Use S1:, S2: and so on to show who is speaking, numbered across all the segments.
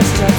S1: crystal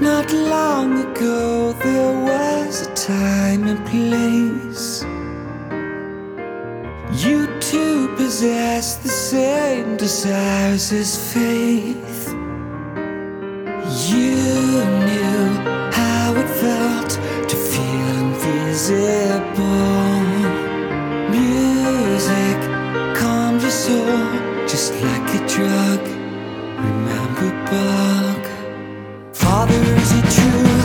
S1: Not long ago, there was a time and place. You two possess the same desires as faith. You knew how it felt to feel invisible. Music calmed your soul just like a drug. Remember, Father, is it true?